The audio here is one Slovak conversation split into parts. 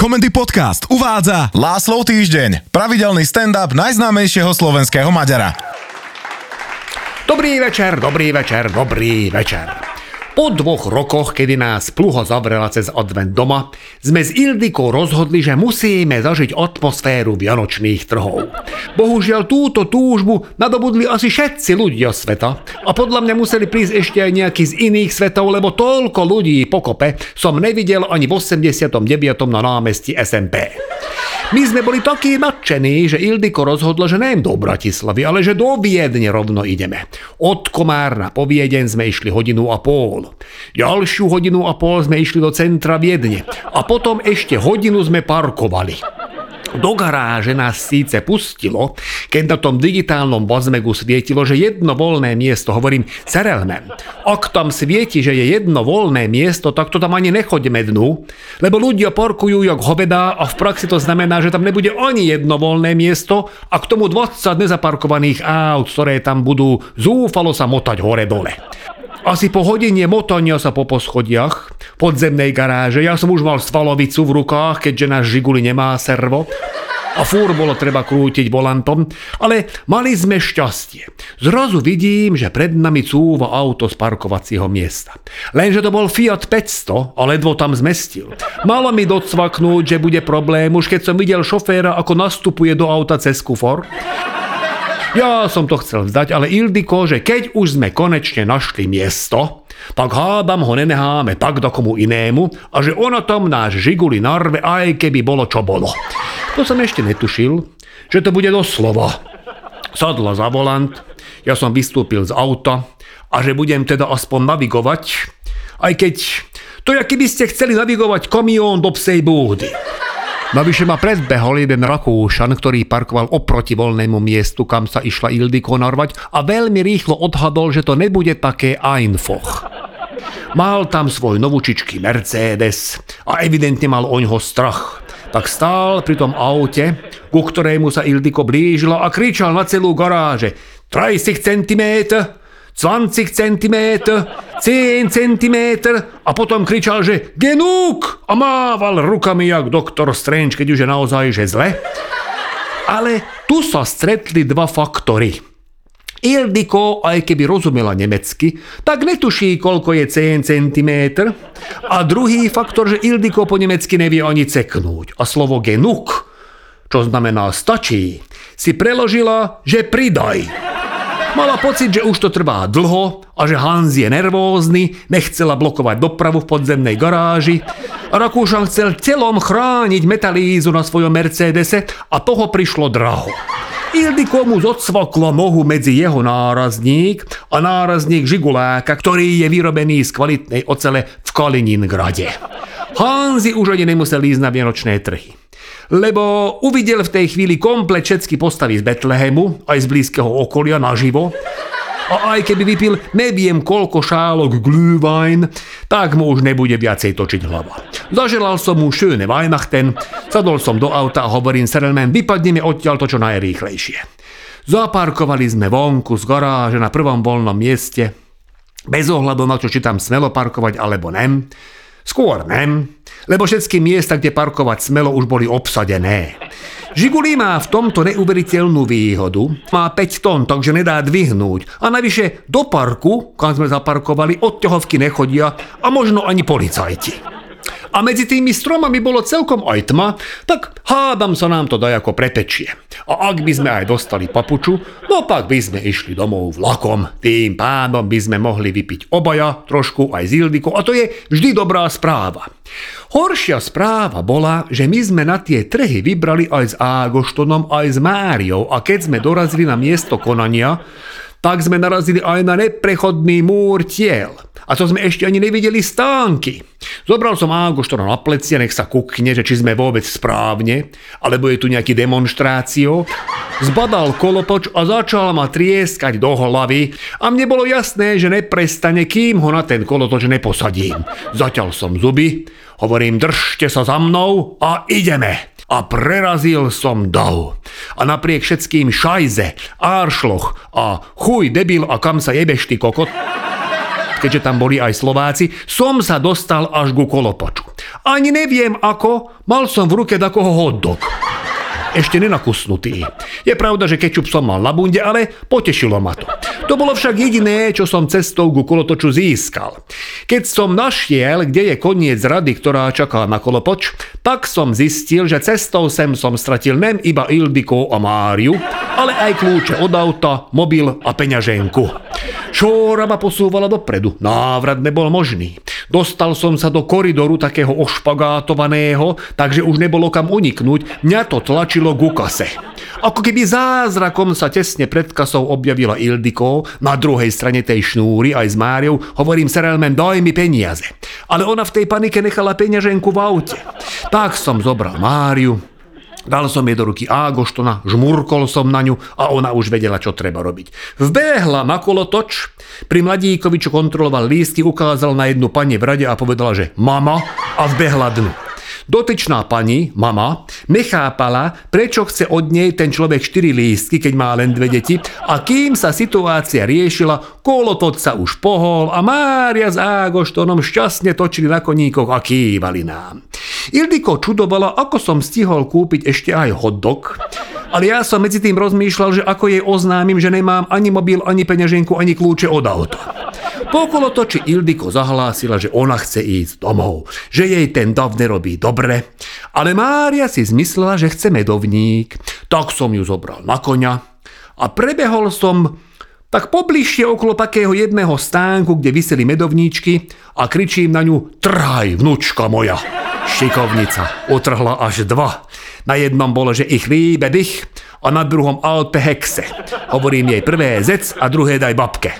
Komendy Podcast uvádza Láslov týždeň, pravidelný stand-up najznámejšieho slovenského Maďara. Dobrý večer, dobrý večer, dobrý večer. Po dvoch rokoch, kedy nás pluho zavrela cez advent doma, sme s Ildikou rozhodli, že musíme zažiť atmosféru vianočných trhov. Bohužiaľ túto túžbu nadobudli asi všetci ľudia sveta a podľa mňa museli prísť ešte aj nejaký z iných svetov, lebo toľko ľudí pokope som nevidel ani v 89. na námestí SMP. My sme boli takí nadšení, že Ildiko rozhodla, že nem do Bratislavy, ale že do Viedne rovno ideme. Od Komárna po Viedeň sme išli hodinu a pol. Ďalšiu hodinu a pol sme išli do centra Viedne. A potom ešte hodinu sme parkovali. Do garáže nás síce pustilo, keď na tom digitálnom bazmegu svietilo, že jedno voľné miesto, hovorím serelmem. Ak tam svieti, že je jedno voľné miesto, tak to tam ani nechoďme dnu, lebo ľudia parkujú jak hovedá a v praxi to znamená, že tam nebude ani jedno voľné miesto a k tomu 20 nezaparkovaných aut, ktoré tam budú zúfalo sa motať hore-dole. Asi po hodine motania sa po poschodiach podzemnej garáže, ja som už mal svalovicu v rukách, keďže náš Žiguli nemá servo, a fúr bolo treba krútiť volantom, ale mali sme šťastie. Zrazu vidím, že pred nami cúva auto z parkovacieho miesta. Lenže to bol Fiat 500 a ledvo tam zmestil. Malo mi docvaknúť, že bude problém, už keď som videl šoféra, ako nastupuje do auta cez kufor. Ja som to chcel vzdať, ale Ildiko, že keď už sme konečne našli miesto, tak hádam ho nenecháme tak do komu inému a že ona tam náš žiguli narve, aj keby bolo čo bolo. To som ešte netušil, že to bude doslova. Sadla za volant, ja som vystúpil z auta a že budem teda aspoň navigovať, aj keď to je, keby ste chceli navigovať kamión do psej búdy. Navyše ma predbehol jeden Rakúšan, ktorý parkoval oproti voľnému miestu, kam sa išla Ildiko narvať a veľmi rýchlo odhadol, že to nebude také Einfoch. Mal tam svoj novúčičký Mercedes a evidentne mal oňho strach. Tak stál pri tom aute, ku ktorému sa Ildiko blížila a kričal na celú garáže 30 cm, 20 cm, 10 cm a potom kričal, že genúk a mával rukami jak doktor Strange, keď už je naozaj že zle. Ale tu sa stretli dva faktory. Ildiko, aj keby rozumela nemecky, tak netuší, koľko je 10 cm. A druhý faktor, že Ildiko po nemecky nevie ani ceknúť. A slovo genuk, čo znamená stačí, si preložila, že pridaj. Mala pocit, že už to trvá dlho a že Hans je nervózny, nechcela blokovať dopravu v podzemnej garáži. Rakúšan chcel celom chrániť metalízu na svojom Mercedese a toho prišlo draho. Ildiko mu zodsvoklo nohu medzi jeho nárazník a nárazník Žiguláka, ktorý je vyrobený z kvalitnej ocele v Kaliningrade. Hanzi už ani nemusel ísť na vianočné trhy lebo uvidel v tej chvíli komplet všetky postavy z Betlehemu, aj z blízkeho okolia naživo. A aj keby vypil neviem koľko šálok glühwein, tak mu už nebude viacej točiť hlava. Zaželal som mu šöne Weihnachten, sadol som do auta a hovorím Serelman, vypadneme odtiaľ to čo najrýchlejšie. Zaparkovali sme vonku z garáže na prvom voľnom mieste, bez ohľadu na to, či tam smelo parkovať alebo nem. Skôr nem, lebo všetky miesta, kde parkovať smelo, už boli obsadené. Žiguli má v tomto neuveriteľnú výhodu. Má 5 tón, takže nedá dvihnúť. A navyše do parku, kam sme zaparkovali, odťahovky nechodia a možno ani policajti a medzi tými stromami bolo celkom aj tma, tak hádam sa nám to daj ako pretečie. A ak by sme aj dostali papuču, no pak by sme išli domov vlakom. Tým pádom by sme mohli vypiť obaja, trošku aj z Ildiko, a to je vždy dobrá správa. Horšia správa bola, že my sme na tie trhy vybrali aj s Ágoštonom, aj s Máriou a keď sme dorazili na miesto konania, tak sme narazili aj na neprechodný múr tiel. A to sme ešte ani nevideli stánky. Zobral som Ágoštora na plecia, nech sa kukne, že či sme vôbec správne, alebo je tu nejaký demonstrácio. Zbadal kolotoč a začal ma trieskať do hlavy a mne bolo jasné, že neprestane, kým ho na ten kolotoč neposadím. Zaťal som zuby, hovorím, držte sa za mnou a ideme a prerazil som dav. A napriek všetkým šajze, áršloch a chuj debil a kam sa jebeš ty kokot, keďže tam boli aj Slováci, som sa dostal až ku kolopoču. Ani neviem ako, mal som v ruke takoho hotdog ešte nenakusnutý. Je pravda, že kečup som mal na bunde, ale potešilo ma to. To bolo však jediné, čo som cestou ku kolotoču získal. Keď som našiel, kde je koniec rady, ktorá čaká na kolopoč, tak som zistil, že cestou sem som stratil nem iba Ildiko a Máriu, ale aj kľúče od auta, mobil a peňaženku. Šóra ma posúvala dopredu, návrat nebol možný. Dostal som sa do koridoru takého ošpagátovaného, takže už nebolo kam uniknúť, mňa to tlačilo ku kase. Ako keby zázrakom sa tesne pred kasou objavila Ildiko, na druhej strane tej šnúry aj s Máriou, hovorím Serelmen, daj mi peniaze. Ale ona v tej panike nechala peňaženku v aute. Tak som zobral Máriu, Dal som jej do ruky Ágoštona, žmurkol som na ňu a ona už vedela, čo treba robiť. Vbehla na kolotoč, pri mladíkovi, čo kontroloval lístky, ukázal na jednu pani v rade a povedala, že mama a vbehla dnu. Dotyčná pani, mama, nechápala, prečo chce od nej ten človek 4 lístky, keď má len dve deti a kým sa situácia riešila, kolotot sa už pohol a Mária s Ágoštonom šťastne točili na koníkoch a kývali nám. Ildiko čudovala, ako som stihol kúpiť ešte aj hotdog, ale ja som medzi tým rozmýšľal, že ako jej oznámim, že nemám ani mobil, ani peňaženku, ani kľúče od auta. Pokolo toči Ildiko zahlásila, že ona chce ísť domov, že jej ten dav nerobí dobre, ale Mária si zmyslela, že chce medovník, tak som ju zobral na koňa a prebehol som tak pobližšie okolo takého jedného stánku, kde vyseli medovníčky a kričím na ňu Trhaj, vnúčka moja! Šikovnica utrhla až dva. Na jednom bolo, že ich líbe dych a na druhom Alpe Hexe. Hovorím jej prvé zec a druhé daj babke.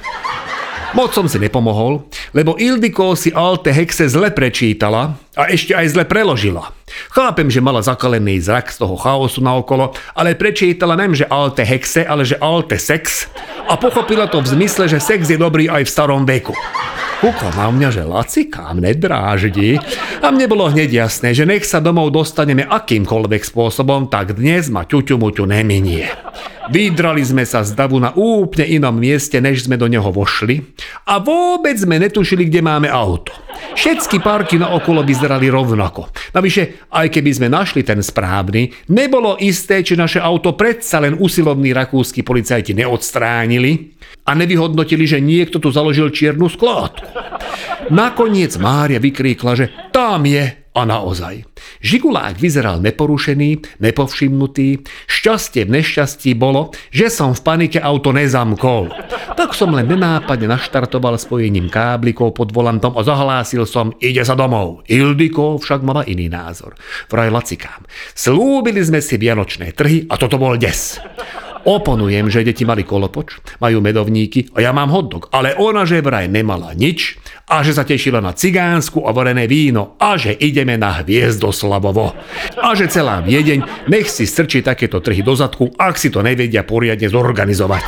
Moc som si nepomohol, lebo Ildiko si Alte Hexe zle prečítala a ešte aj zle preložila. Chápem, že mala zakalený zrak z toho chaosu naokolo, ale prečítala nem, že Alte Hexe, ale že Alte Sex a pochopila to v zmysle, že sex je dobrý aj v starom veku. Kúkla na mňa, že Laci kam nedráždi a mne bolo hneď jasné, že nech sa domov dostaneme akýmkoľvek spôsobom, tak dnes ma ťuťu muťu neminie. Vydrali sme sa z davu na úplne inom mieste, než sme do neho vošli a vôbec sme netušili, kde máme auto. Všetky parky na okolo vyzerali rovnako. Navyše, aj keby sme našli ten správny, nebolo isté, či naše auto predsa len usilovní rakúsky policajti neodstránili a nevyhodnotili, že niekto tu založil čiernu skládku. Nakoniec Mária vykríkla, že tam je a naozaj. Žigulák vyzeral neporušený, nepovšimnutý. Šťastie v nešťastí bolo, že som v panike auto nezamkol. Tak som len nenápadne naštartoval spojením káblikov pod volantom a zahlásil som, ide sa domov. Ildiko však mala iný názor. Vraj lacikám. Slúbili sme si vianočné trhy a toto bol des. Oponujem, že deti mali kolopoč, majú medovníky a ja mám hotdog, ale ona že vraj nemala nič a že sa tešila na cigánsku a varené víno a že ideme na Hviezdoslavovo. A že celá Viedeň nech si strčí takéto trhy do zadku, ak si to nevedia poriadne zorganizovať.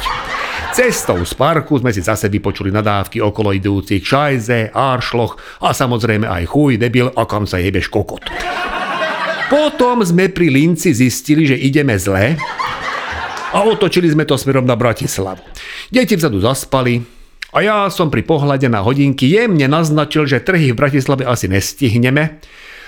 Cestou z parku sme si zase vypočuli nadávky okolo idúcich šajze, áršloch a samozrejme aj chuj, debil a kam sa jebeš kokot. Potom sme pri Linci zistili, že ideme zle a otočili sme to smerom na Bratislavu. Deti vzadu zaspali a ja som pri pohľade na hodinky jemne naznačil, že trhy v Bratislave asi nestihneme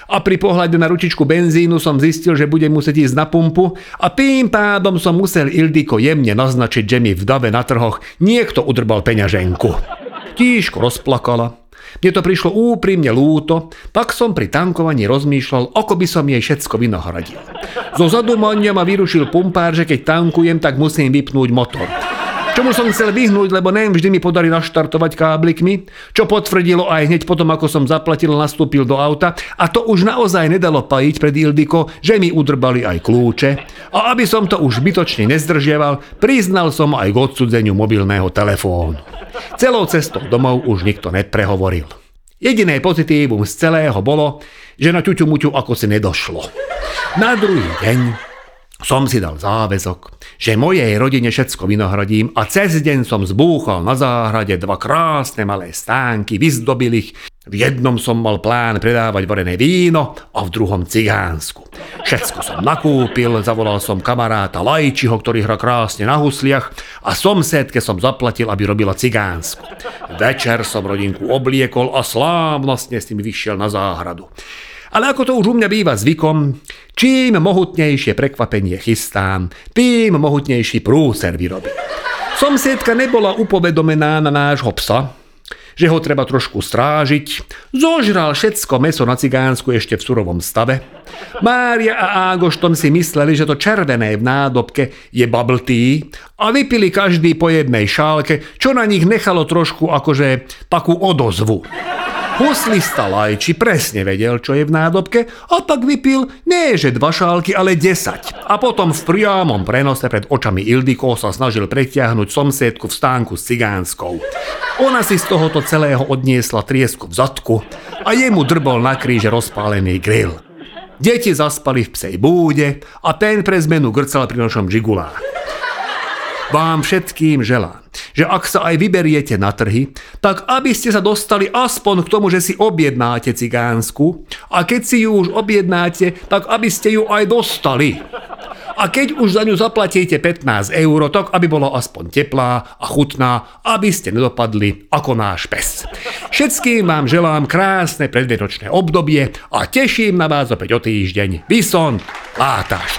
a pri pohľade na ručičku benzínu som zistil, že budem musieť ísť na pumpu a tým pádom som musel Ildiko jemne naznačiť, že mi v dave na trhoch niekto udrbal peňaženku. Tíško rozplakala, mne to prišlo úprimne lúto, tak som pri tankovaní rozmýšľal, ako by som jej všetko vynahradil. Zo zadumania ma vyrušil pumpár, že keď tankujem, tak musím vypnúť motor. Čomu som chcel vyhnúť, lebo neviem, vždy mi podarí naštartovať káblikmi, čo potvrdilo aj hneď potom, ako som zaplatil nastúpil do auta a to už naozaj nedalo pajiť pred Ildiko, že mi udrbali aj kľúče a aby som to už bytočne nezdržiaval, priznal som aj k odsudzeniu mobilného telefónu. Celou cestou domov už nikto neprehovoril. Jediné pozitívum z celého bolo, že na ťuťu muťu ako si nedošlo. Na druhý deň som si dal záväzok, že mojej rodine všetko vynahradím a cez deň som zbúchal na záhrade dva krásne malé stánky, vyzdobil ich V jednom som mal plán predávať varené víno a v druhom cigánsku. Všetko som nakúpil, zavolal som kamaráta Lajčiho, ktorý hrá krásne na husliach a somsedke som zaplatil, aby robila cigánsku. Večer som rodinku obliekol a slávnostne s tým vyšiel na záhradu. Ale ako to už u mňa býva zvykom, čím mohutnejšie prekvapenie chystám, tým mohutnejší prúser vyrobím. Somsiedka nebola upovedomená na nášho psa, že ho treba trošku strážiť, zožral všetko meso na cigánsku ešte v surovom stave. Mária a Ágošton si mysleli, že to červené v nádobke je bubble tea a vypili každý po jednej šálke, čo na nich nechalo trošku akože takú odozvu. Huslista Lajči presne vedel, čo je v nádobke a tak vypil nie že dva šálky, ale desať. A potom v priamom prenose pred očami Ildiko sa snažil pretiahnuť somsiedku v stánku s cigánskou. Ona si z tohoto celého odniesla triesku v zadku a jemu drbol na kríže rozpálený grill. Deti zaspali v psej búde a ten pre zmenu grcal pri našom žigulách. Vám všetkým želám, že ak sa aj vyberiete na trhy, tak aby ste sa dostali aspoň k tomu, že si objednáte cigánsku a keď si ju už objednáte, tak aby ste ju aj dostali. A keď už za ňu zaplatíte 15 eur, tak aby bola aspoň teplá a chutná, aby ste nedopadli ako náš pes. Všetkým vám želám krásne predvietočné obdobie a teším na vás opäť o týždeň. Vysont, látáš.